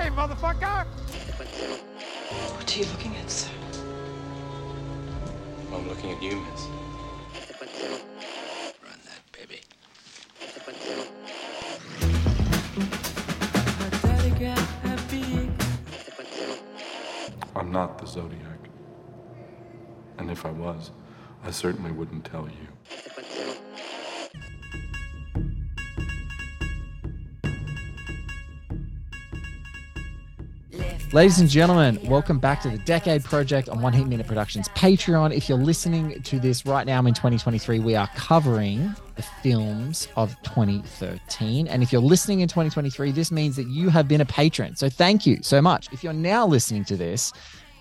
Hey, motherfucker! What are you looking at, sir? I'm looking at you, miss. Run that baby. I'm not the Zodiac. And if I was, I certainly wouldn't tell you. Ladies and gentlemen, welcome back to the Decade Project on One Heat Minute Productions Patreon. If you're listening to this right now in 2023, we are covering the films of 2013. And if you're listening in 2023, this means that you have been a patron. So thank you so much. If you're now listening to this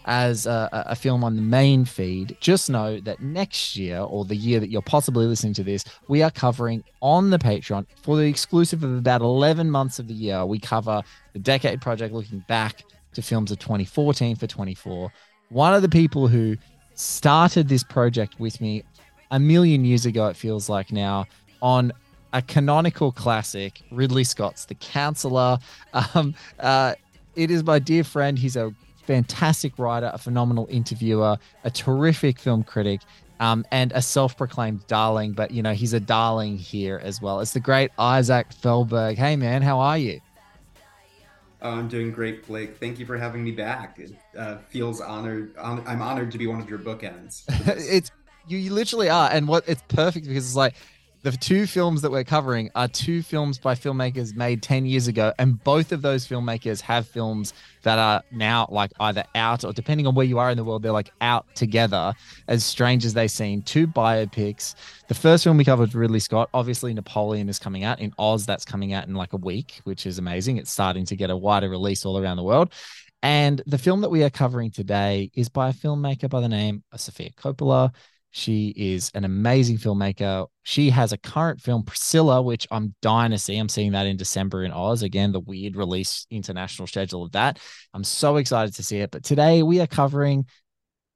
as a, a film on the main feed, just know that next year or the year that you're possibly listening to this, we are covering on the Patreon for the exclusive of about 11 months of the year. We cover the Decade Project looking back to films of 2014 for 24. One of the people who started this project with me a million years ago, it feels like now, on a canonical classic, Ridley Scott's The Counselor. Um, uh, it is my dear friend. He's a fantastic writer, a phenomenal interviewer, a terrific film critic. Um, and a self-proclaimed darling, but you know he's a darling here as well. It's the great Isaac Feldberg. Hey man, how are you? Oh, I'm doing great, Blake. Thank you for having me back. It uh, feels honored. I'm honored to be one of your bookends. it's you, you literally are, and what it's perfect because it's like the two films that we're covering are two films by filmmakers made 10 years ago and both of those filmmakers have films that are now like either out or depending on where you are in the world they're like out together as strange as they seem two biopics. The first film we covered ridley scott obviously napoleon is coming out in oz that's coming out in like a week which is amazing. It's starting to get a wider release all around the world. And the film that we are covering today is by a filmmaker by the name of sofia coppola she is an amazing filmmaker. She has a current film, Priscilla, which I'm dying to see. I'm seeing that in December in Oz. Again, the weird release international schedule of that. I'm so excited to see it. But today we are covering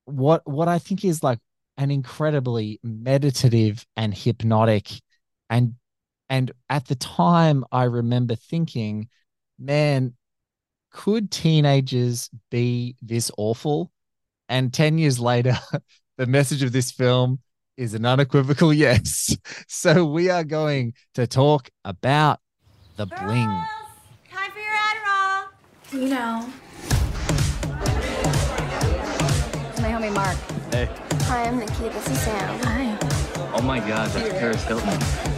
what what I think is like an incredibly meditative and hypnotic and and at the time I remember thinking, man, could teenagers be this awful? And 10 years later, the message of this film is an unequivocal yes. So we are going to talk about the bling. Time for your Adderall. You know. It's my homie Mark. Hey. Hi, I'm Nikki. This is Sam. Hi. Oh my god, that's Paris Hilton.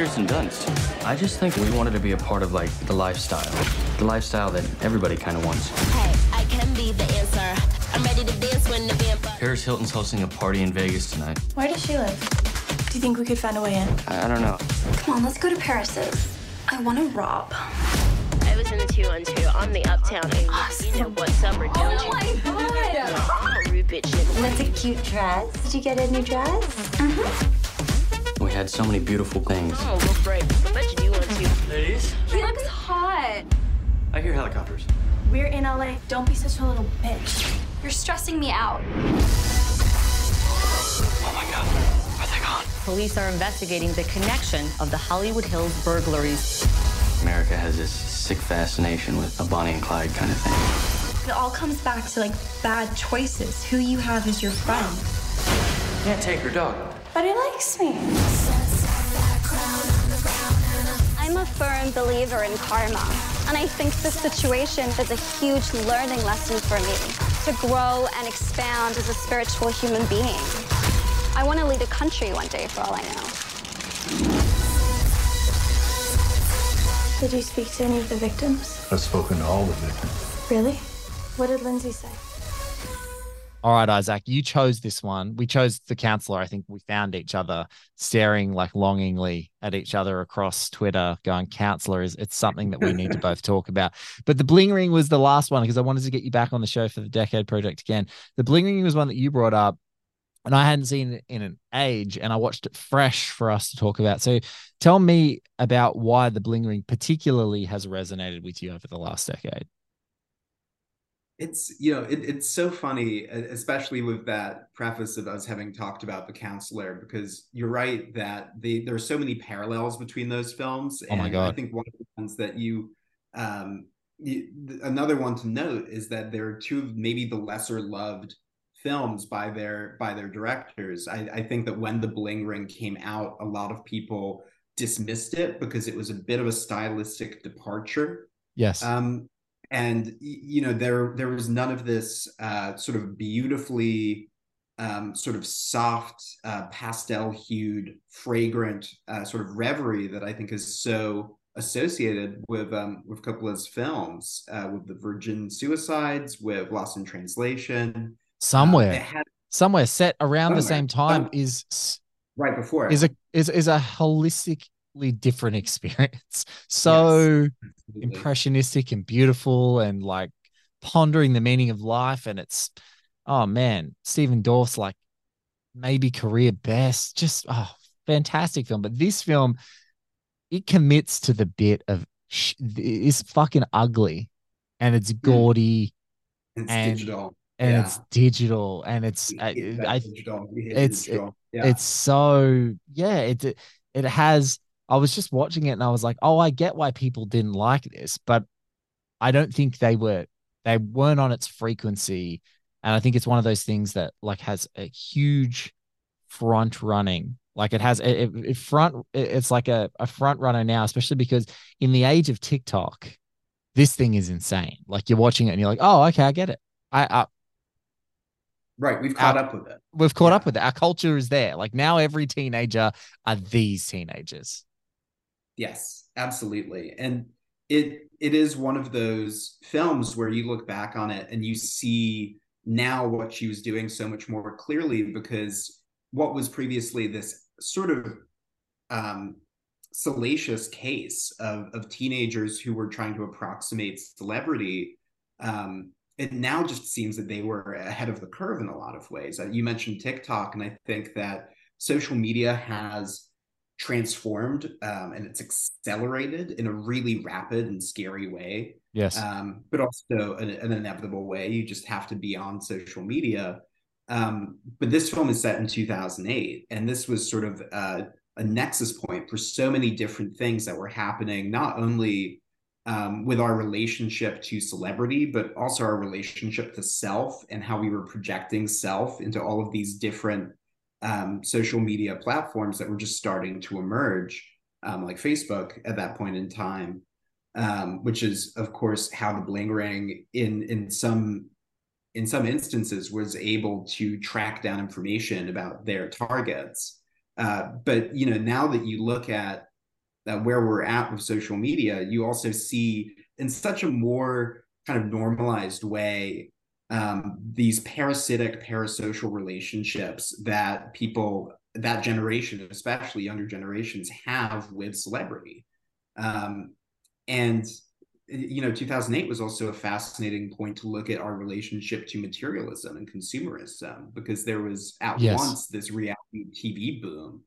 It's Kirsten Dunst. I just think we wanted to be a part of like the lifestyle. The lifestyle that everybody kind of wants. Hey, I can be the answer. I'm ready to dance when the vampire. Paris Hilton's hosting a party in Vegas tonight. Where does she live? Do you think we could find a way in? I, I don't know. Come on, let's go to Paris's. I want to rob. I was in the 212 on the uptown angle. Awesome. You know what's up, or don't Oh you? my god! I'm a rude bitch. That's a cute dress. Did you get a new dress? Mm-hmm. We had so many beautiful things. I'm gonna go break. I bet you do want to. Ladies? He looks hot. I hear helicopters. We're in LA. Don't be such a little bitch. You're stressing me out. Oh my god. Are they gone? Police are investigating the connection of the Hollywood Hills burglaries. America has this sick fascination with a Bonnie and Clyde kind of thing. It all comes back to like bad choices. Who you have as your friend. Can't take her dog. But he likes me. I'm a firm believer in karma. And I think this situation is a huge learning lesson for me to grow and expand as a spiritual human being. I want to lead a country one day, for all I know. Did you speak to any of the victims? I've spoken to all the victims. Really? What did Lindsay say? All right, Isaac, you chose this one. We chose the counselor. I think we found each other staring like longingly at each other across Twitter, going, counselor is it's something that we need to both talk about. But the bling ring was the last one because I wanted to get you back on the show for the decade project again. The bling ring was one that you brought up and I hadn't seen it in an age, and I watched it fresh for us to talk about. So, tell me about why the Bling Ring particularly has resonated with you over the last decade. It's you know it, it's so funny, especially with that preface of us having talked about the counselor, because you're right that they, there are so many parallels between those films. Oh my God. I think one of the ones that you um, another one to note is that there are two of maybe the lesser loved films by their by their directors. I, I think that when the Bling Ring came out, a lot of people dismissed it because it was a bit of a stylistic departure. Yes. Um, and you know there there was none of this uh, sort of beautifully um, sort of soft uh, pastel hued fragrant uh, sort of reverie that I think is so associated with um, with Coppola's films, uh, with the Virgin Suicides, with Lost in Translation. Somewhere, uh, had, somewhere set around somewhere. the same time is right before is a is is a holistically different experience. So yes, impressionistic and beautiful, and like pondering the meaning of life. And it's oh man, Stephen Dorff's like maybe career best. Just oh, fantastic film. But this film it commits to the bit of sh- it's fucking ugly and it's hmm. gaudy it's and digital and yeah. it's digital and it's I, I digital. it's digital. It, yeah. it's so yeah it it has I was just watching it and I was like oh I get why people didn't like this but I don't think they were they weren't on its frequency and I think it's one of those things that like has a huge front running like it has it, it front it's like a, a front runner now, especially because in the age of TikTok, this thing is insane. Like you're watching it and you're like, oh, okay, I get it. I, I Right, we've caught our, up with it. We've caught yeah. up with it. Our culture is there. Like now, every teenager are these teenagers. Yes, absolutely, and it it is one of those films where you look back on it and you see now what she was doing so much more clearly because what was previously this sort of um, salacious case of, of teenagers who were trying to approximate celebrity, um, it now just seems that they were ahead of the curve in a lot of ways. Uh, you mentioned TikTok, and I think that social media has transformed um, and it's accelerated in a really rapid and scary way. Yes. Um, but also an, an, inevitable way. You just have to be on social media. Um, but this film is set in 2008, and this was sort of uh, a nexus point for so many different things that were happening, not only um, with our relationship to celebrity, but also our relationship to self and how we were projecting self into all of these different um, social media platforms that were just starting to emerge, um, like Facebook at that point in time. Um, which is, of course, how the bling ring in in some in some instances was able to track down information about their targets. Uh, but you know, now that you look at uh, where we're at with social media, you also see in such a more kind of normalized way um, these parasitic parasocial relationships that people that generation especially younger generations have with celebrity um, and you know 2008 was also a fascinating point to look at our relationship to materialism and consumerism because there was at yes. once this reality tv boom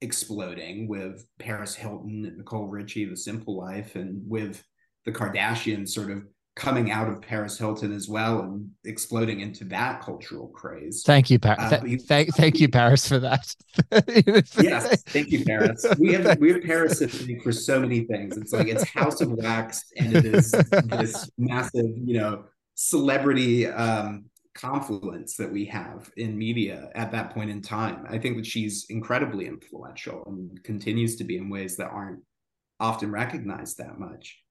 exploding with paris hilton and nicole richie the simple life and with the kardashians sort of coming out of Paris Hilton as well and exploding into that cultural craze. Thank you, Paris. Uh, Th- thank, thank you, Paris, for that. yes, thank you, Paris. We have we have Paris for so many things. It's like it's House of Wax, and it is this massive, you know, celebrity um, confluence that we have in media at that point in time. I think that she's incredibly influential and continues to be in ways that aren't often recognized that much.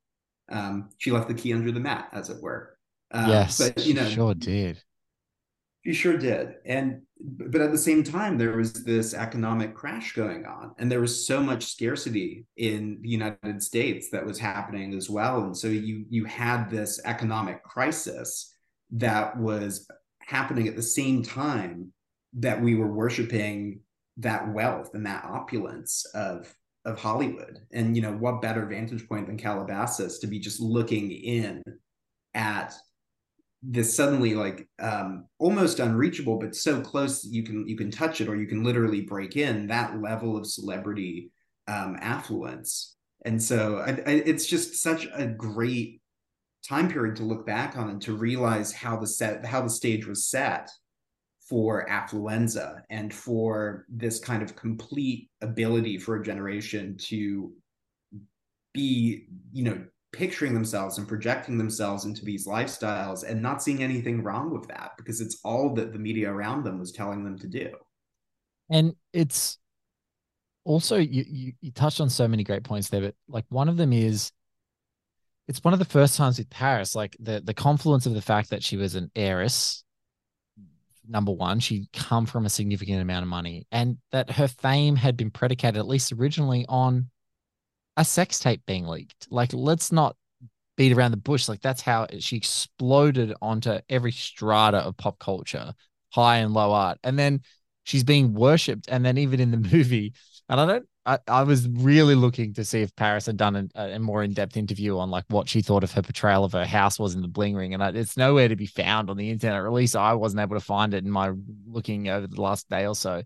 Um, she left the key under the mat, as it were. Um, yes, but you know, sure did. She sure did, and but at the same time, there was this economic crash going on, and there was so much scarcity in the United States that was happening as well, and so you you had this economic crisis that was happening at the same time that we were worshiping that wealth and that opulence of of Hollywood. And you know, what better vantage point than Calabasas to be just looking in at this suddenly like um almost unreachable but so close you can you can touch it or you can literally break in that level of celebrity um affluence and so I, I, it's just such a great time period to look back on and to realize how the set how the stage was set for affluenza and for this kind of complete ability for a generation to be you know picturing themselves and projecting themselves into these lifestyles and not seeing anything wrong with that because it's all that the media around them was telling them to do. And it's also you, you you touched on so many great points there, but like one of them is it's one of the first times with Paris, like the the confluence of the fact that she was an heiress. Number one, she'd come from a significant amount of money, and that her fame had been predicated, at least originally, on a sex tape being leaked. Like, let's not beat around the bush. Like, that's how she exploded onto every strata of pop culture, high and low art. And then she's being worshipped. And then even in the movie, and I don't I, I was really looking to see if Paris had done a, a more in-depth interview on like what she thought of her portrayal of her house was in the bling ring, and I, it's nowhere to be found on the internet. Or at least I wasn't able to find it in my looking over the last day or so.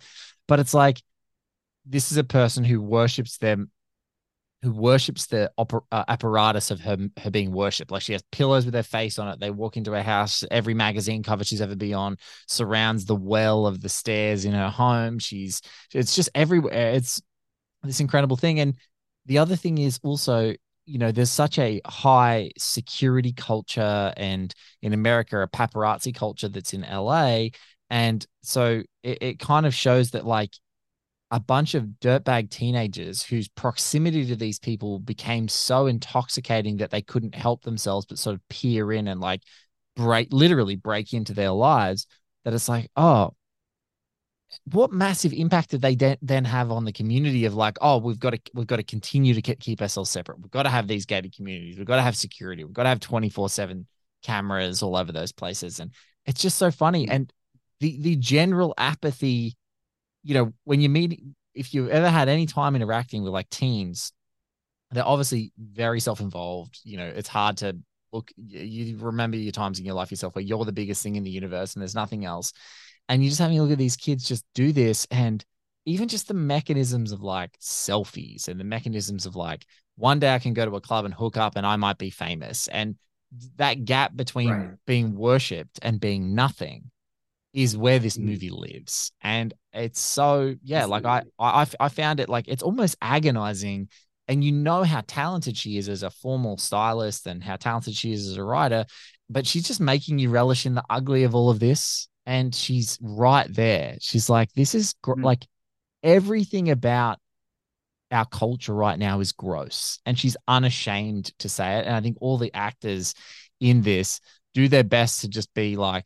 But it's like this is a person who worships them, who worships the oper- uh, apparatus of her her being worshipped. Like she has pillows with her face on it. They walk into her house. Every magazine cover she's ever been on surrounds the well of the stairs in her home. She's it's just everywhere. It's this incredible thing. And the other thing is also, you know, there's such a high security culture, and in America, a paparazzi culture that's in LA. And so it, it kind of shows that, like, a bunch of dirtbag teenagers whose proximity to these people became so intoxicating that they couldn't help themselves but sort of peer in and like break literally break into their lives that it's like oh what massive impact did they de- then have on the community of like oh we've got to we've got to continue to keep ourselves separate. We've got to have these gated communities. We've got to have security. We've got to have 24 7 cameras all over those places. And it's just so funny. And the the general apathy you know when you meet if you've ever had any time interacting with like teens they're obviously very self-involved. You know it's hard to look you remember your times in your life yourself where you're the biggest thing in the universe and there's nothing else and you're just having a look at these kids just do this and even just the mechanisms of like selfies and the mechanisms of like one day I can go to a club and hook up and I might be famous. And that gap between right. being worshipped and being nothing is where this mm-hmm. movie lives. And it's so yeah like I, I i found it like it's almost agonizing. And you know how talented she is as a formal stylist and how talented she is as a writer but she's just making you relish in the ugly of all of this and she's right there. She's like, this is gr- mm-hmm. like everything about our culture right now is gross. And she's unashamed to say it. And I think all the actors in this do their best to just be like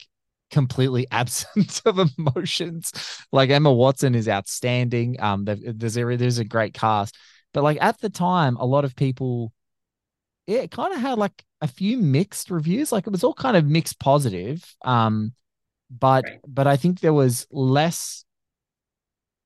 completely absent of emotions. Like Emma Watson is outstanding. Um, there's a, there's a great cast, but like at the time, a lot of people, it kind of had like a few mixed reviews. Like it was all kind of mixed positive. Um, but right. but I think there was less.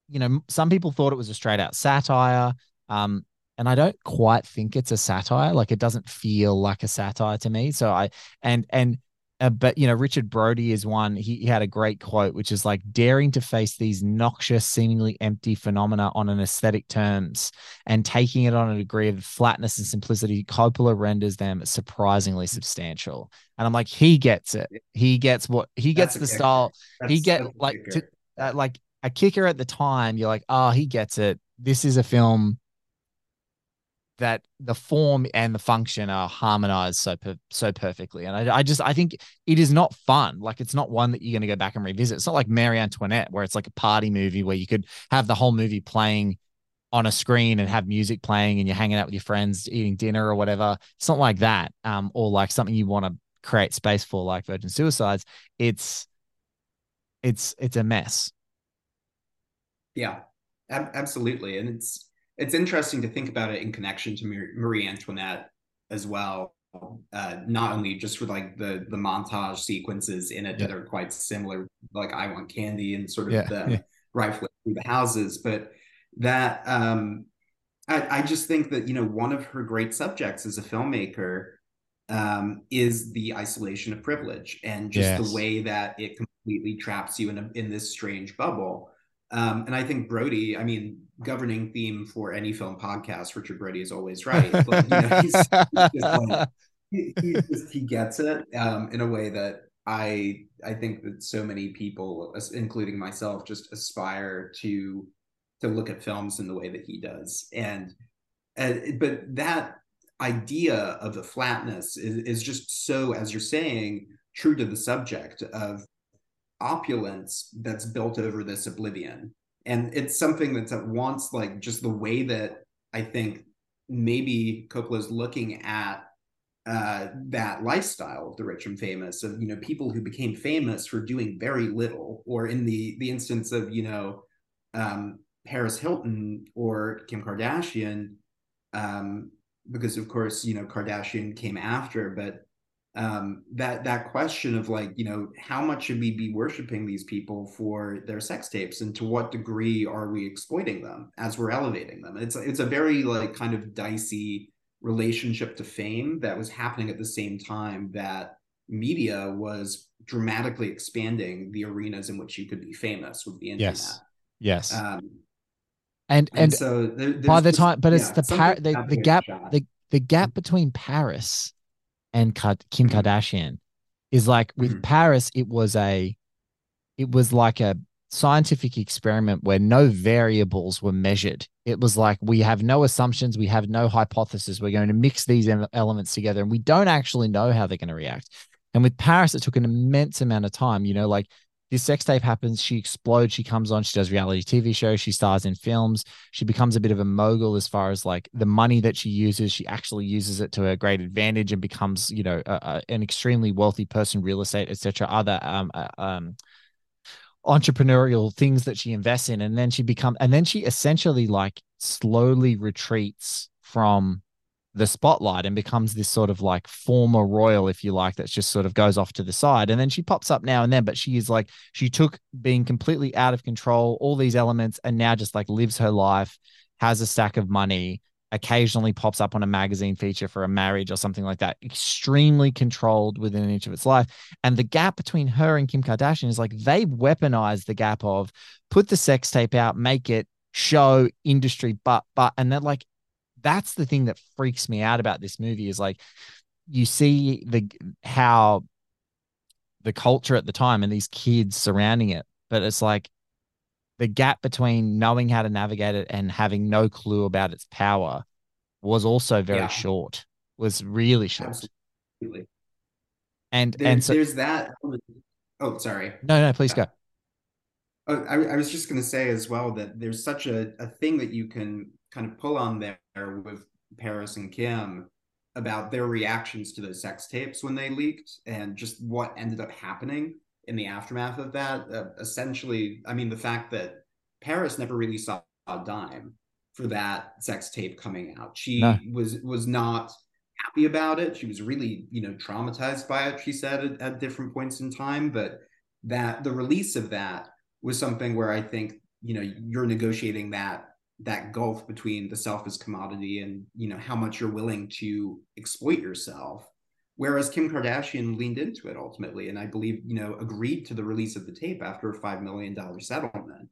You know, some people thought it was a straight out satire. Um, and I don't quite think it's a satire. Like it doesn't feel like a satire to me. So I and and uh, but you know, Richard Brody is one. He, he, had a great quote, which is like daring to face these noxious, seemingly empty phenomena on an aesthetic terms and taking it on a degree of flatness and simplicity. Coppola renders them surprisingly substantial, and I'm like, he gets it. He gets what he gets That's the style. he get like to, uh, like a kicker at the time. You're like, oh, he gets it. This is a film that the form and the function are harmonized so per- so perfectly. And I, I just I think it is not fun. Like it's not one that you're going to go back and revisit. It's not like Marie Antoinette where it's like a party movie where you could have the whole movie playing on a screen and have music playing and you're hanging out with your friends eating dinner or whatever. It's not like that. Um, or like something you want to create space for, like Virgin Suicides. It's it's it's a mess. Yeah, ab- absolutely, and it's it's interesting to think about it in connection to Marie Antoinette as well. Uh, not only just for like the the montage sequences in it yeah. that are quite similar, like I Want Candy and sort of yeah. the yeah. rifling through the houses, but that um, I, I just think that you know one of her great subjects as a filmmaker um, is the isolation of privilege and just yes. the way that it completely traps you in a, in this strange bubble. Um, and I think Brody, I mean, governing theme for any film podcast, Richard Brody is always right. But, you know, he's, he's he, he, he, gets it um, in a way that I I think that so many people, including myself, just aspire to to look at films in the way that he does. And, and but that idea of the flatness is, is just so, as you're saying, true to the subject of opulence that's built over this oblivion. And it's something that's at once like just the way that I think maybe Coppola's looking at uh, that lifestyle of the rich and famous of you know people who became famous for doing very little, or in the the instance of you know um, Paris Hilton or Kim Kardashian, um, because of course you know Kardashian came after, but um, that that question of like you know how much should we be worshiping these people for their sex tapes? And to what degree are we exploiting them as we're elevating them? It's it's a very like kind of dicey relationship to fame that was happening at the same time that media was dramatically expanding the arenas in which you could be famous with the internet. Yes. Yes um, and, and and so there, by the time but it's yeah, the par- the, the gap shot. the, the gap between paris and Kim Mm-hmm. Kardashian is like with Mhm. Paris, it was a, it was like a scientific experiment where no variables were measured. It was like we have no assumptions, we have no hypothesis. We're going to mix these elements together, and we don't actually know how they're going to react. And with Paris, it took an immense amount of time. You know, like this sex tape happens, she explodes, she comes on, she does reality TV shows, she stars in films, she becomes a bit of a mogul as far as like the money that she uses, she actually uses it to her great advantage and becomes, you know, a, a, an extremely wealthy person, real estate, etc. Other um, uh, um, entrepreneurial things that she invests in, and then she become, and then she essentially like slowly retreats from the spotlight and becomes this sort of like former royal, if you like, that just sort of goes off to the side. And then she pops up now and then, but she is like, she took being completely out of control, all these elements, and now just like lives her life, has a stack of money, occasionally pops up on a magazine feature for a marriage or something like that, extremely controlled within an inch of its life. And the gap between her and Kim Kardashian is like they weaponize the gap of put the sex tape out, make it show industry, but, but, and then like, that's the thing that freaks me out about this movie is like you see the how the culture at the time and these kids surrounding it but it's like the gap between knowing how to navigate it and having no clue about its power was also very Yeah. short was really short Absolutely. and There- and so there's that. Oh, sorry. no no please go Oh, I, I was just going to say as well that there's such a, a thing that you can kind of pull on there with Paris and Kim about their reactions to those sex tapes when they leaked and just what ended up happening in the aftermath of that. Uh, essentially, I mean, the fact that Paris never really saw a dime for that sex tape coming out. She No. was was not happy about it. She was really, you know, traumatized by it. She said at, at different points in time, but that the release of that was something where I think you know you're negotiating that that gulf between the self as commodity and you know how much you're willing to exploit yourself. Whereas Kim Kardashian leaned into it ultimately, and I believe you know agreed to the release of the tape after a five million dollar settlement,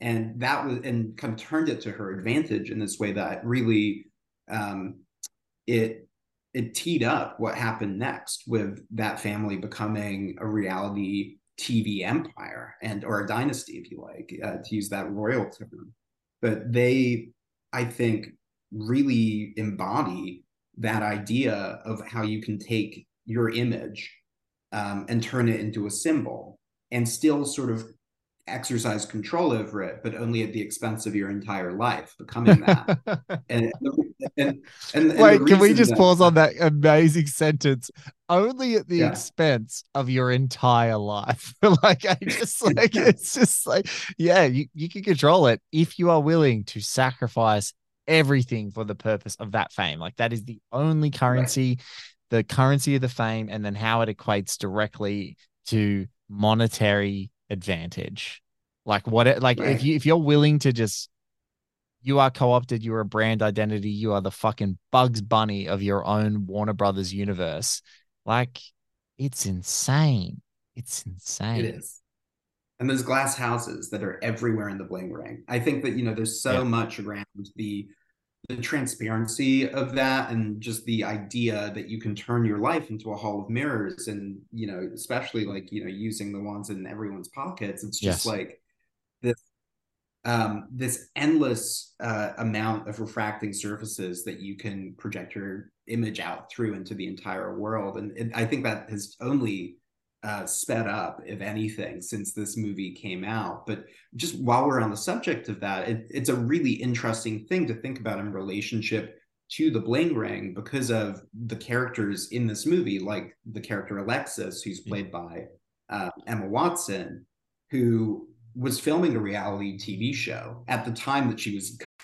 and that was and kind of turned it to her advantage in this way that really um, it it teed up what happened next with that family becoming a reality TV empire and or a dynasty, if you like, uh, to use that royal term. But they, I think, really embody that idea of how you can take your image um, and turn it into a symbol and still sort of exercise control over it, but only at the expense of your entire life becoming that. and, and, and, and Wait, can we just that- pause on that amazing sentence? Only at the Yeah. expense of your entire life. like I just like it's just like, yeah, you, you can control it if you are willing to sacrifice everything for the purpose of that fame. Like that is the only currency, the currency of the fame, and then how it equates directly to monetary advantage. Like what it like if you if you're willing to just you are co-opted you're a brand identity you are the fucking bugs bunny of your own warner brothers universe like it's insane it's insane It is. And there's glass houses that are everywhere in the bling ring. I think that you know there's so Yeah. much around the the transparency of that and just the idea that you can turn your life into a hall of mirrors and you know especially like you know using the ones in everyone's pockets it's just Yes. like this um, this endless uh, amount of refracting surfaces that you can project your image out through into the entire world. And, and I think that has only uh, sped up, if anything, since this movie came out. But just while we're on the subject of that, it, it's a really interesting thing to think about in relationship to the bling ring because of the characters in this movie, like the character Alexis, who's played by uh, Emma Watson, who was filming a reality TV show at the time that she was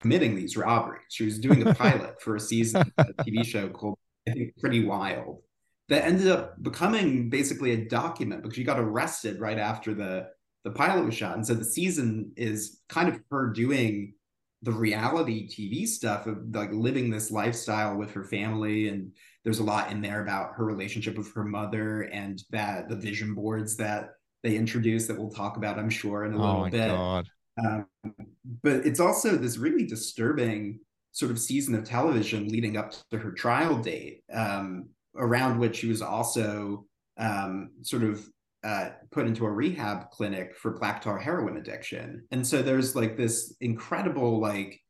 committing these robberies. She was doing a pilot for a season of a TV show called I think Pretty Wild that ended up becoming basically a document because she got arrested right after the the pilot was shot. And so the season is kind of her doing the reality TV stuff of like living this lifestyle with her family. And there's a lot in there about her relationship with her mother and that the vision boards that they introduced that we'll talk about, I'm sure, in a oh little bit. God. Um, but it's also this really disturbing sort of season of television leading up to her trial date, um, around which she was also um, sort of uh, put into a rehab clinic for black tar heroin addiction. And so there's like this incredible, like,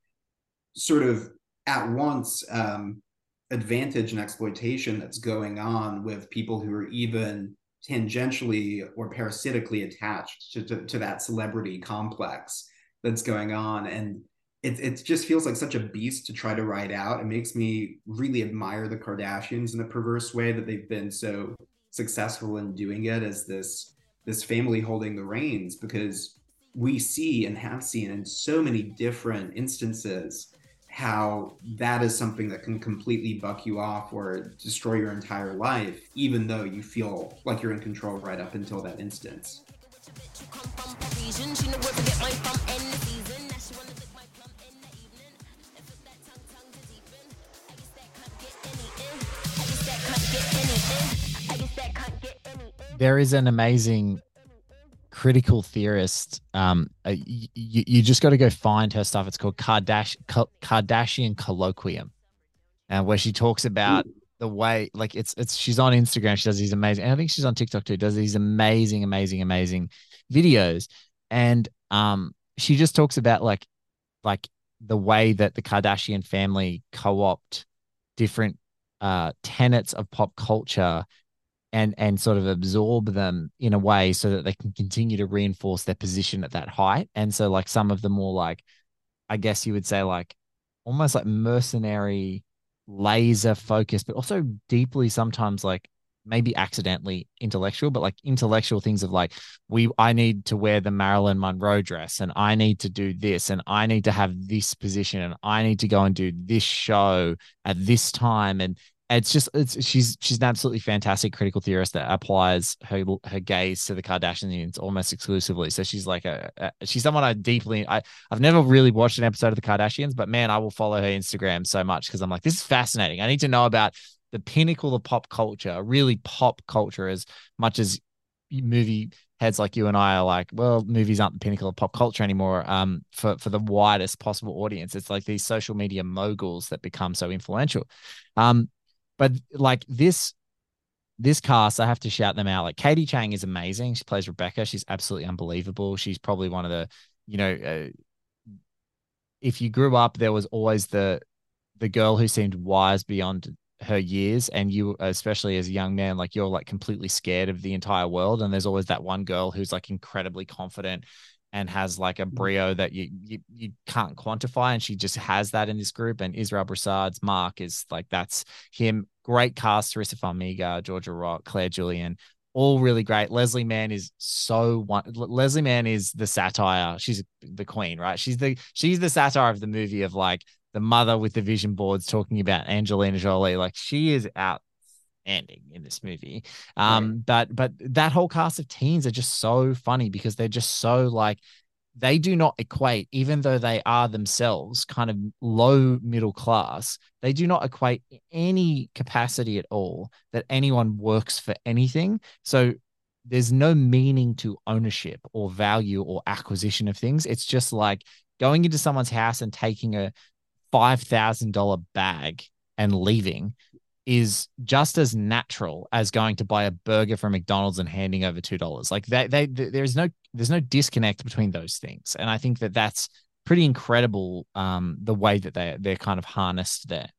sort of at once um, advantage and exploitation that's going on with people who are even tangentially or parasitically attached to, to, to that celebrity complex that's going on. And it, it just feels like such a beast to try to ride out. It makes me really admire the kardashians in a perverse way that they've been so successful in doing it as this this family holding the reins because we see and have seen in so many different instances how that is something that can completely buck you off or destroy your entire life, even though you feel like you're in control right up until that instance. There is an amazing critical theorist. Um, uh, you, you just got to go find her stuff. It's called Kardash, Kardashian Kolloquium, and where she talks about the way, like it's it's she's on Instagram. She does these amazing. And I think she's on TikTok too. Does these amazing, amazing, amazing videos, and um, she just talks about like like the way that the Kardashian family co-opt different uh tenets of pop culture and and sort of absorb them in a way so that they can continue to reinforce their position at that height. And so like some of the more like i guess you would say like almost like mercenary laser focus but also deeply sometimes like maybe accidentally intellectual but like intellectual things of like we i need to wear the marilyn monroe dress and i need to do this and i need to have this position and i need to go and do this show at this time and it's just it's she's she's an absolutely fantastic critical theorist that applies her her gaze to the Kardashians almost exclusively. So she's like a, a, she's someone I deeply I I've never really watched an episode of the Kardashians, but man, I will follow her Instagram so much because I'm like this is fascinating. I need to know about the pinnacle of pop culture, really pop culture, as much as movie heads like you and I are like, well, movies aren't the pinnacle of pop culture anymore. Um, for for the widest possible audience, it's like these social media moguls that become so influential. Um, but like this, this cast, I have to shout them out. Like Katie Chang is amazing. She plays Rebecca. She's absolutely unbelievable. She's probably one of the, you know, uh, if you grew up, there was always the the girl who seemed wise beyond her years and you especially as a young man like you're like completely scared of the entire world and there's always that one girl who's like incredibly confident and has like a mm. brio that you, you you can't quantify and she just has that in this group and Israel Broussard's Mark is like that's him. Great cast Taissa Farmiga Georgia Rock Claire Julien all really great. Leslie Mann is so one Leslie Mann is the satire. She's the queen right? She's the she's the satire of the movie of like the mother with the vision boards talking about Angelina Jolie. Like she is out ending in this movie. Um, right. but but that whole cast of teens are just so funny because they're just so like they do not equate, even though they are themselves kind of low middle class, they do not equate any capacity at all that anyone works for anything. So there's no meaning to ownership or value or acquisition of things. It's just like going into someone's house and taking a $5,000 bag and leaving is just as natural as going to buy a burger from McDonald's and handing over two dollars. Like they, they, there's no, there's no disconnect between those things, and I think that that's pretty incredible. Um, the way that they they're kind of harnessed there.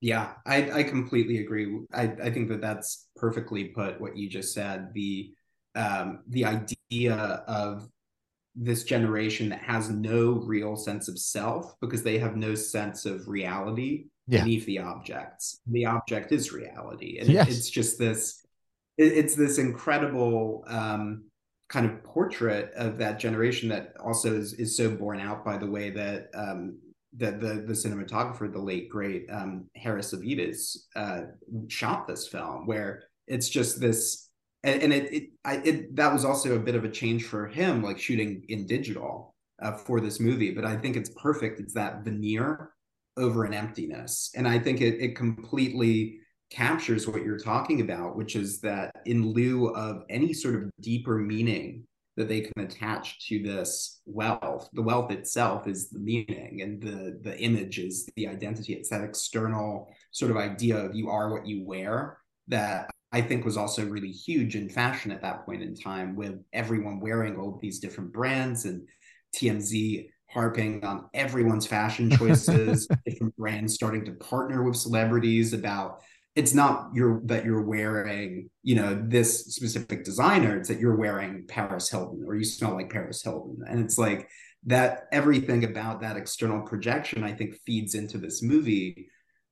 Yeah, I, I completely agree. I, I think that that's perfectly put. What you just said, the um, the idea of this generation that has no real sense of self because they have no sense of reality yeah. beneath the objects. The object is reality, and yes. it's just this. it's this incredible um, kind of portrait of that generation that also is is so borne out by the way that um, that the the cinematographer, the late great um, Harris Savides, uh, shot this film, where it's just this, and, and it it, I, it that was also a bit of a change for him, like shooting in digital uh, for this movie. But I think it's perfect. It's that veneer over an emptiness. And I think it, it completely captures what you're talking about, which is that in lieu of any sort of deeper meaning that they can attach to this wealth, the wealth itself is the meaning and the the image is the identity. It's that external sort of idea of you are what you wear that I think was also really huge in fashion at that point in time with everyone wearing all these different brands and TMZ harping on everyone's fashion choices, different brands starting to partner with celebrities about it's not your that you're wearing, you know, this specific designer, it's that you're wearing Paris Hilton or you smell like Paris Hilton. And it's like that everything about that external projection, I think, feeds into this movie.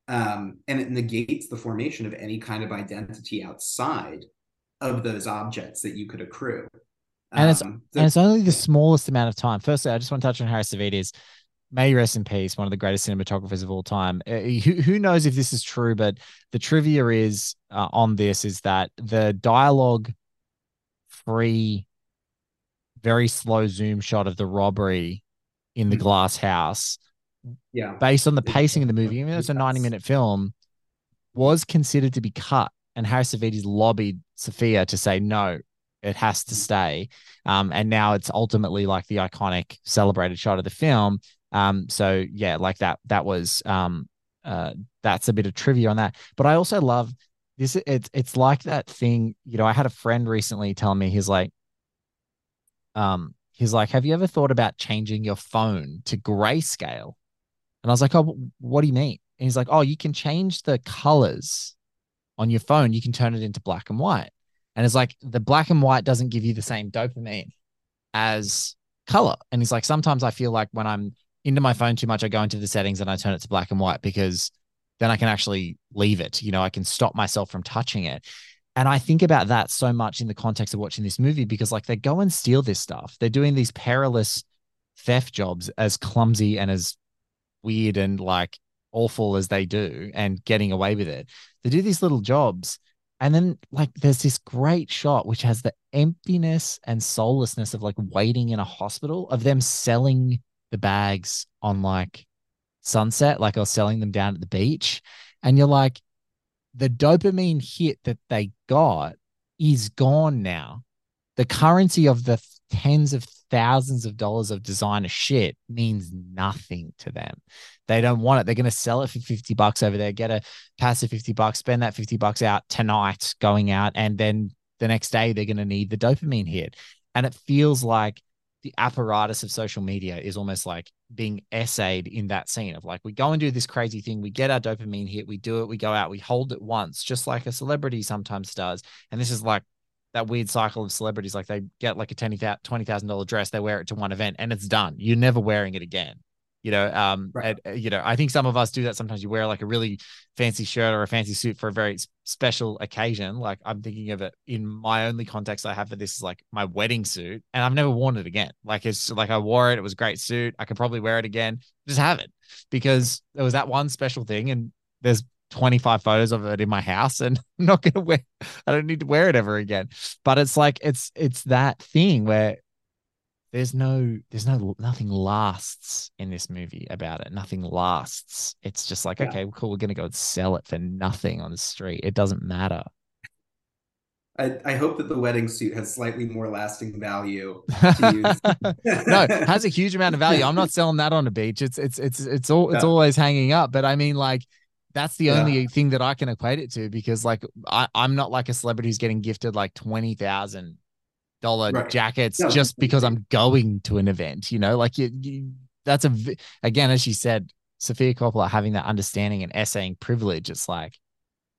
Um, and it negates the formation of any kind of identity outside of those objects that you could accrue and it's um, and it's only the smallest amount of time. Firstly, I just want to touch on Harris Savides. May rest in peace, one of the greatest cinematographers of all time. Uh, who, who knows if this is true, but the trivia is uh, on this is that the dialogue free, very slow zoom shot of the robbery in the mm-hmm. glass house, yeah, based on the pacing of the movie, even though it's a 90 minute film, was considered to be cut. And Harris Savides lobbied Sofia to say, no, it has to stay. Um, and now it's ultimately like the iconic celebrated shot of the film. Um, so yeah, like that, that was, um, uh, that's a bit of trivia on that. But I also love this. It's, it's like that thing, you know, I had a friend recently tell me, he's like, um, he's like, have you ever thought about changing your phone to grayscale? And I was like, oh, what do you mean? And he's like, oh, you can change the colors on your phone. You can turn it into black and white. And it's like the black and white doesn't give you the same dopamine as color. And he's like, sometimes I feel like when I'm into my phone too much, I go into the settings and I turn it to black and white because then I can actually leave it. You know, I can stop myself from touching it. And I think about that so much in the context of watching this movie because, like, they go and steal this stuff. They're doing these perilous theft jobs as clumsy and as weird and like awful as they do and getting away with it. They do these little jobs and then like there's this great shot which has the emptiness and soullessness of like waiting in a hospital of them selling the bags on like sunset, like or selling them down at the beach. And you're like, the dopamine hit that they got is gone now. The currency of the tens of thousands of dollars of designer shit means nothing to them. They don't want it. They're going to sell it for 50 bucks over there, get a passive 50 bucks, spend that 50 bucks out tonight going out. And then the next day, they're going to need the dopamine hit. And it feels like the apparatus of social media is almost like being essayed in that scene of like, we go and do this crazy thing, we get our dopamine hit, we do it, we go out, we hold it once, just like a celebrity sometimes does. And this is like that weird cycle of celebrities. Like they get like a $20,000 dress, they wear it to one event and it's done. You're never wearing it again you know um right. and, uh, you know i think some of us do that sometimes you wear like a really fancy shirt or a fancy suit for a very special occasion like i'm thinking of it in my only context i have for this is like my wedding suit and i've never worn it again like it's like i wore it it was a great suit i could probably wear it again just have it because there was that one special thing and there's 25 photos of it in my house and I'm not gonna wear I don't need to wear it ever again. But it's like it's it's that thing where there's no there's no nothing lasts in this movie about it. Nothing lasts. It's just like, Yeah. okay, cool, we're gonna go and sell it for nothing on the street. It doesn't matter. I, I hope that the wedding suit has slightly more lasting value to use. no, it has a huge amount of value. I'm not selling that on the beach. It's it's it's it's all it's Yeah. always hanging up. But I mean, like, that's the Yeah. only thing that I can equate it to because like I, I'm not like a celebrity who's getting gifted like twenty thousand dollar Right. jackets No, just because I'm going to an event. You know, like you, you that's a again, as you said, Sofia Coppola having that understanding and essaying privilege. It's like,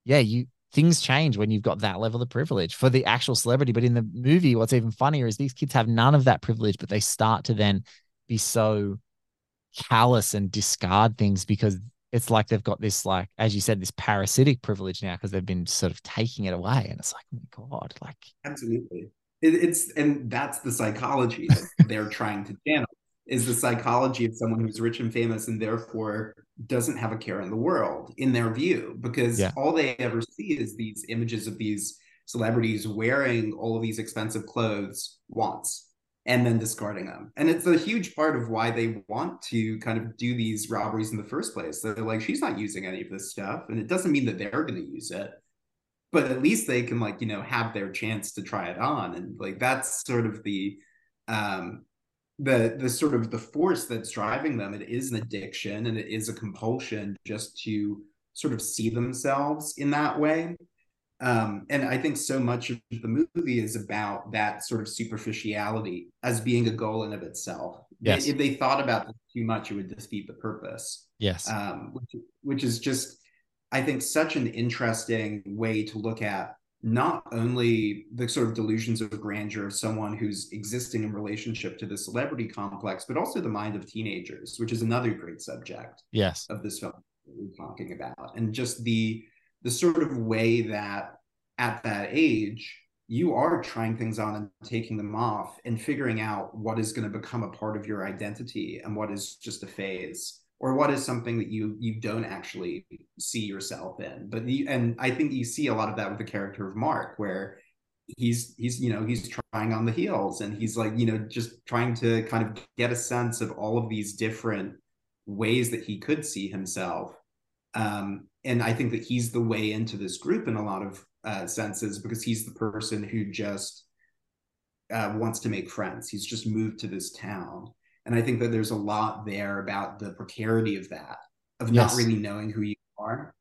yeah, you things change when you've got that level of privilege for the actual celebrity. But in the movie, what's even funnier is these kids have none of that privilege, but they start to then be so callous and discard things because it's like they've got this, like, as you said, this parasitic privilege now because they've been sort of taking it away. And it's like, oh my God, like, Absolutely. It, it's and that's the psychology that they're trying to channel is the psychology of someone who's rich and famous and therefore doesn't have a care in the world in their view because Yeah. all they ever see is these images of these celebrities wearing all of these expensive clothes once and then discarding them. And it's a huge part of why they want to kind of do these robberies in the first place. They're like, she's not using any of this stuff. And it doesn't mean that they're going to use it but at least they can like you know have their chance to try it on and like that's sort of the um the the sort of the force that's driving them it is an addiction and it is a compulsion just to sort of see themselves in that way um and i think so much of the movie is about that sort of superficiality as being a goal in of itself Yes. if they thought about this too much it would defeat the purpose yes. um, which, which is just, I think, such an interesting way to look at not only the sort of delusions of grandeur of someone who's existing in relationship to the celebrity complex, but also the mind of teenagers, which is another great subject yes. of this film that we're talking about, and just the the sort of way that at that age you are trying things on and taking them off and figuring out what is going to become a part of your identity and what is just a phase or what is something that you you don't actually see yourself in. But you, and i think you see a lot of that with the character of mark where he's he's you know he's trying on the heels and he's like you know just trying to kind of get a sense of all of these different ways that he could see himself. Um and i think that he's the way into this group in a lot of uh, senses because he's the person who just uh, wants to make friends. He's just moved to this town. And i think that there's a lot there about the precarity of that of not really knowing who you are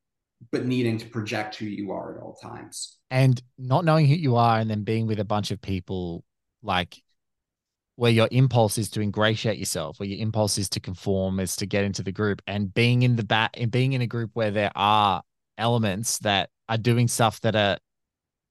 but needing to project who you are at all times. And not knowing who you are and then being with a bunch of people like where your impulse is to ingratiate yourself where your impulse is to conform is to get into the group and being in the bat and being in a group where there are elements that are doing stuff that are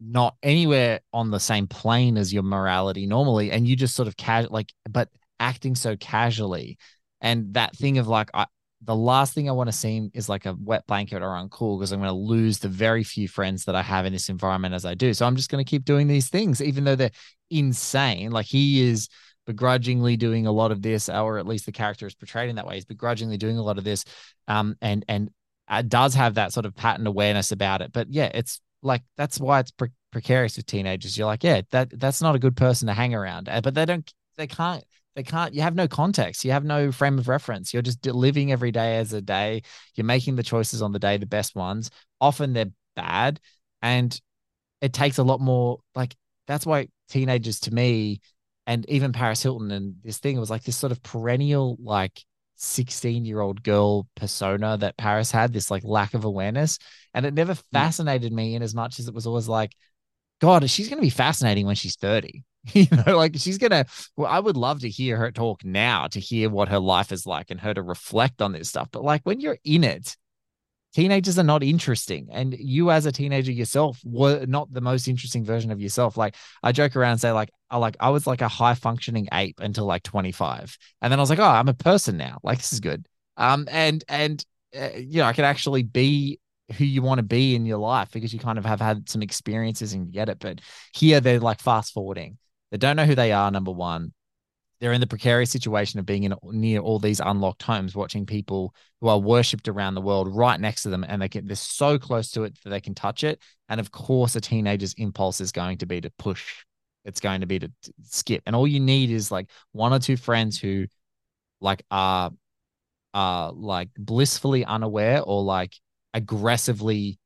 not anywhere on the same plane as your morality normally and you just sort of casual like but acting so casually and that thing of like I, the last thing I want to see is like a wet blanket or uncool because I'm going to lose the very few friends that I have in this environment as I do. So I'm just going to keep doing these things, even though they're insane. Like he is begrudgingly doing a lot of this, or at least the character is portrayed in that way. He's begrudgingly doing a lot of this, um, and and uh, does have that sort of pattern awareness about it. But yeah, it's like that's why it's pre- precarious with teenagers. You're like, yeah, that that's not a good person to hang around. Uh, But they don't, they can't they can't you have no context you have no frame of reference you're just living every day as a day you're making the choices on the day the best ones often they're bad and it takes a lot more like that's why teenagers to me and even paris hilton and this thing, it was like this sort of perennial like 16 year old girl persona that paris had this like lack of awareness. And it never mm. fascinated me in as much as it was always like god she's going to be fascinating when she's 30 you know like she's gonna well i would love to hear her talk now to hear what her life is like and her to reflect on this stuff. But like when you're in it teenagers are not interesting. And you as a teenager yourself were not the most interesting version of yourself. Like i joke around and say like i like i was like a high functioning ape until like 25 and then i was like oh i'm a person now. Like this is good. Um and and uh, you know i can actually be who you want to be in your life because you kind of have had some experiences and you get it. But here they're like fast forwarding. They don't know who they are number one they're in the precarious situation of being in near all these unlocked homes, watching people who are worshipped around the world right next to them, and they get they're so close to it that they can touch it. And of course, a teenager's impulse is going to be to push. It's going to be to, to skip, and all you need is like one or two friends who, like, are, are like blissfully unaware or like aggressively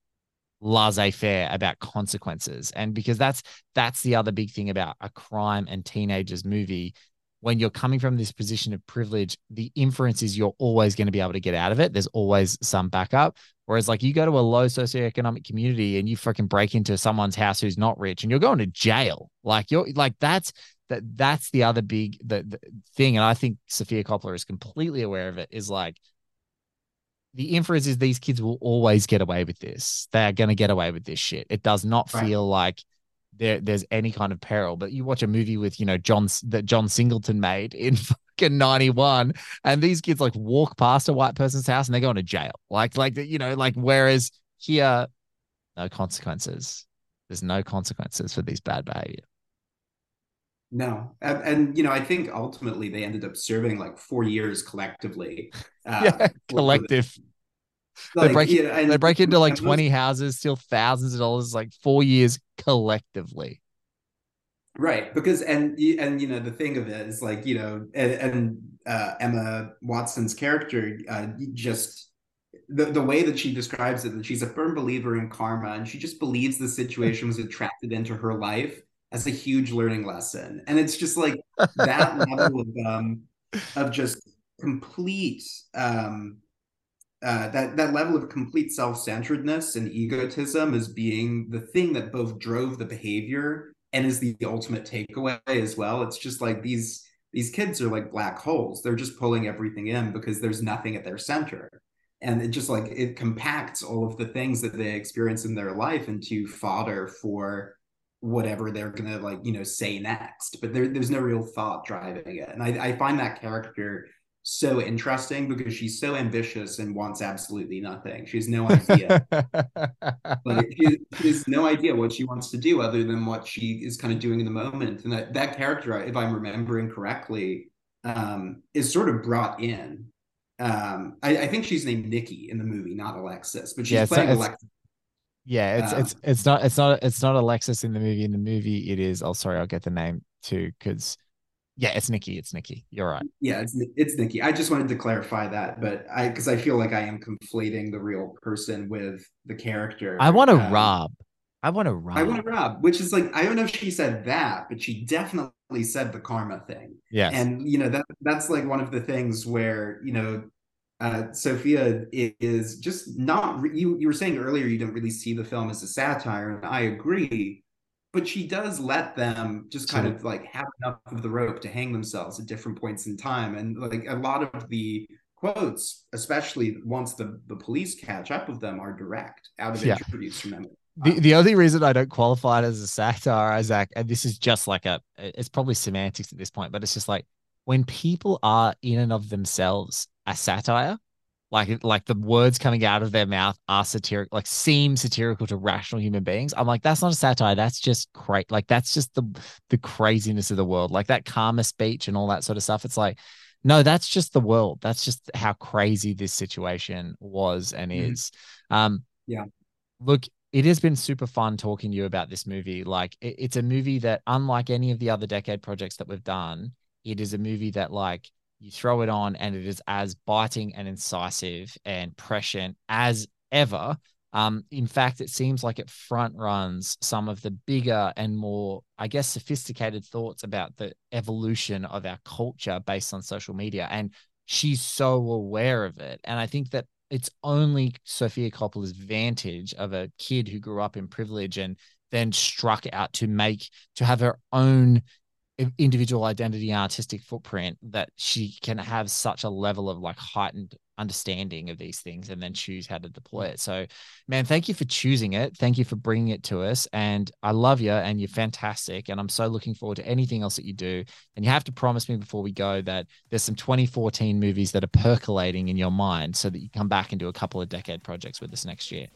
laissez-faire about consequences and because that's that's the other big thing about a crime and teenagers movie when you're coming from this position of privilege the inference is you're always going to be able to get out of it there's always some backup whereas like you go to a low socioeconomic community and you freaking break into someone's house who's not rich and you're going to jail like you're like that's that that's the other big the, the thing and i think Sofia coppola is completely aware of it is like the inference is these kids will always get away with this. They're going to get away with this shit. It does not Right. feel like there there's any kind of peril. But you watch a movie with you know John that John Singleton made in fucking ninety one, and these kids like walk past a white person's house and they go into jail. Like like you know like whereas here, no consequences. There's no consequences for these bad behavior. No, and, and you know, I think ultimately they ended up serving like four years collectively. Uh, yeah, collective. Like, they break yeah, and- they break into like 20 houses, steal thousands of dollars, like four years collectively. Right, because and and you know the thing of it is like you know and, and uh, Emma Watson's character uh, just the the way that she describes it that she's a firm believer in karma and she just believes the situation was attracted into her life as a huge learning lesson and it's just like that level of um of just complete um uh, that that level of complete self-centeredness and egotism as being the thing that both drove the behavior and is the ultimate takeaway as well. It's just like these these kids are like black holes. They're just pulling everything in because there's nothing at their center. And it just like it compacts all of the things that they experience in their life into fodder for whatever they're gonna like, you know, say next. But there, there's no real thought driving it. And I, I find that character so interesting because she's so ambitious and wants absolutely nothing. She has no idea. like she, she has no idea what she wants to do other than what she is kind of doing in the moment. And that, that character, if I'm remembering correctly, um, is sort of brought in. Um, I, I think she's named Nikki in the movie, not Alexis, but she's Yeah, playing not- Alexis. Yeah, it's Um, it's it's not it's not it's not Alexis in the movie. In the movie, it is. Oh, sorry, I'll get the name too. Because yeah, it's Nikki. It's Nikki. You're right. Yeah, it's it's Nikki. I just wanted to clarify that, but I because I feel like I am conflating the real person with the character. I want to Um, rob. I want to rob. I want to rob, which is like I don't know if she said that, but she definitely said the karma thing. Yeah, And you know that that's like one of the things where you know uh Sofia is just not re- you you were saying earlier you don't really see the film as a satire and I agree, but she does let them just kind of like have enough of the rope to hang themselves at different points in time and like a lot of the quotes especially once the the police catch up with them are direct out of Yeah. interviews from them The, the only reason I don't qualify it as a satire, Isaac, and this is just like a, it's probably semantics at this point, but it's just like when people are in and of themselves a satire, like like the words coming out of their mouth are satiric, like seem satirical to rational human beings. I'm like, that's not a satire. That's just great. Like that's just the the craziness of the world, like that karma speech and all that sort of stuff. It's like, no, that's just the world. That's just how crazy this situation was and Mhm. is. Um, Yeah. look it has been super fun talking to you about this movie like it- it's a movie that unlike any of the other decade projects that we've done it is a movie that like you throw it on and it is as biting and incisive and prescient as ever. Um in fact it seems like it front runs some of the bigger and more i guess sophisticated thoughts about the evolution of our culture based on social media and she's so aware of it. And i think that it's only Sofia Coppola's vantage of a kid who grew up in privilege and then struck out to make to have her own individual identity and artistic footprint that she can have such a level of like heightened understanding of these things and then choose how to deploy it. So, man, thank you for choosing it. Thank you for bringing it to us. And I love you and you're fantastic. And I'm so looking forward to anything else that you do. And you have to promise me before we go that there's some 2014 movies that are percolating in your mind so that you come back and do a couple of decade projects with us next year.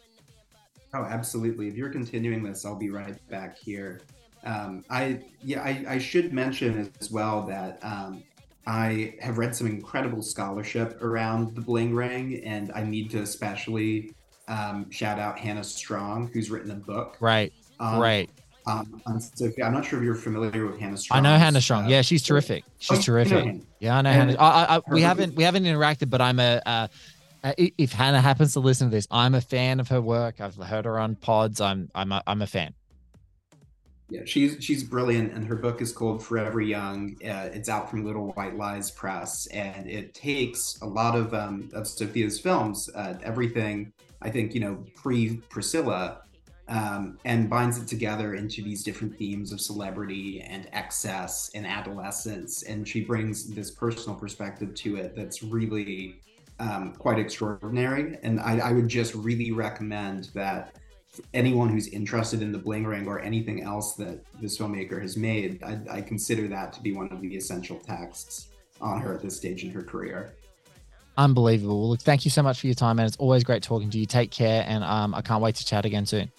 Oh, absolutely. If you're continuing this, I'll be right back here. Um, I yeah, I, I should mention as well that um, I have read some incredible scholarship around the Bling Ring, and I need to especially um, shout out Hannah Strong, who's written a book. Right. Um, right. Um, on Sofia. I'm not sure if you're familiar with Hannah Strong. I know Hannah Strong. Yeah, she's terrific. She's Oh, you know terrific. Yeah, I know And Hannah. I, I, I, we haven't we haven't interacted, but I'm a. Uh, uh, if Hannah happens to listen to this, I'm a fan of her work. I've heard her on pods. I'm I'm a, I'm a fan. Yeah, she's she's brilliant, and her book is called Forever Young. Uh, it's out from Little White Lies Press, and it takes a lot of um, of Sofia's films, uh, everything I think you know pre Priscilla, um, and binds it together into these different themes of celebrity and excess and adolescence, and she brings this personal perspective to it that's really um, quite extraordinary. And I, I would just really recommend that anyone who's interested in the bling ring or anything else that this filmmaker has made I, I consider that to be one of the essential texts on her at this stage in her career Unbelievable. Look, thank you so much for your time, and it's always great talking to you. Take care, and um, I can't wait to chat again soon.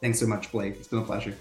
thanks so much blake it's been a pleasure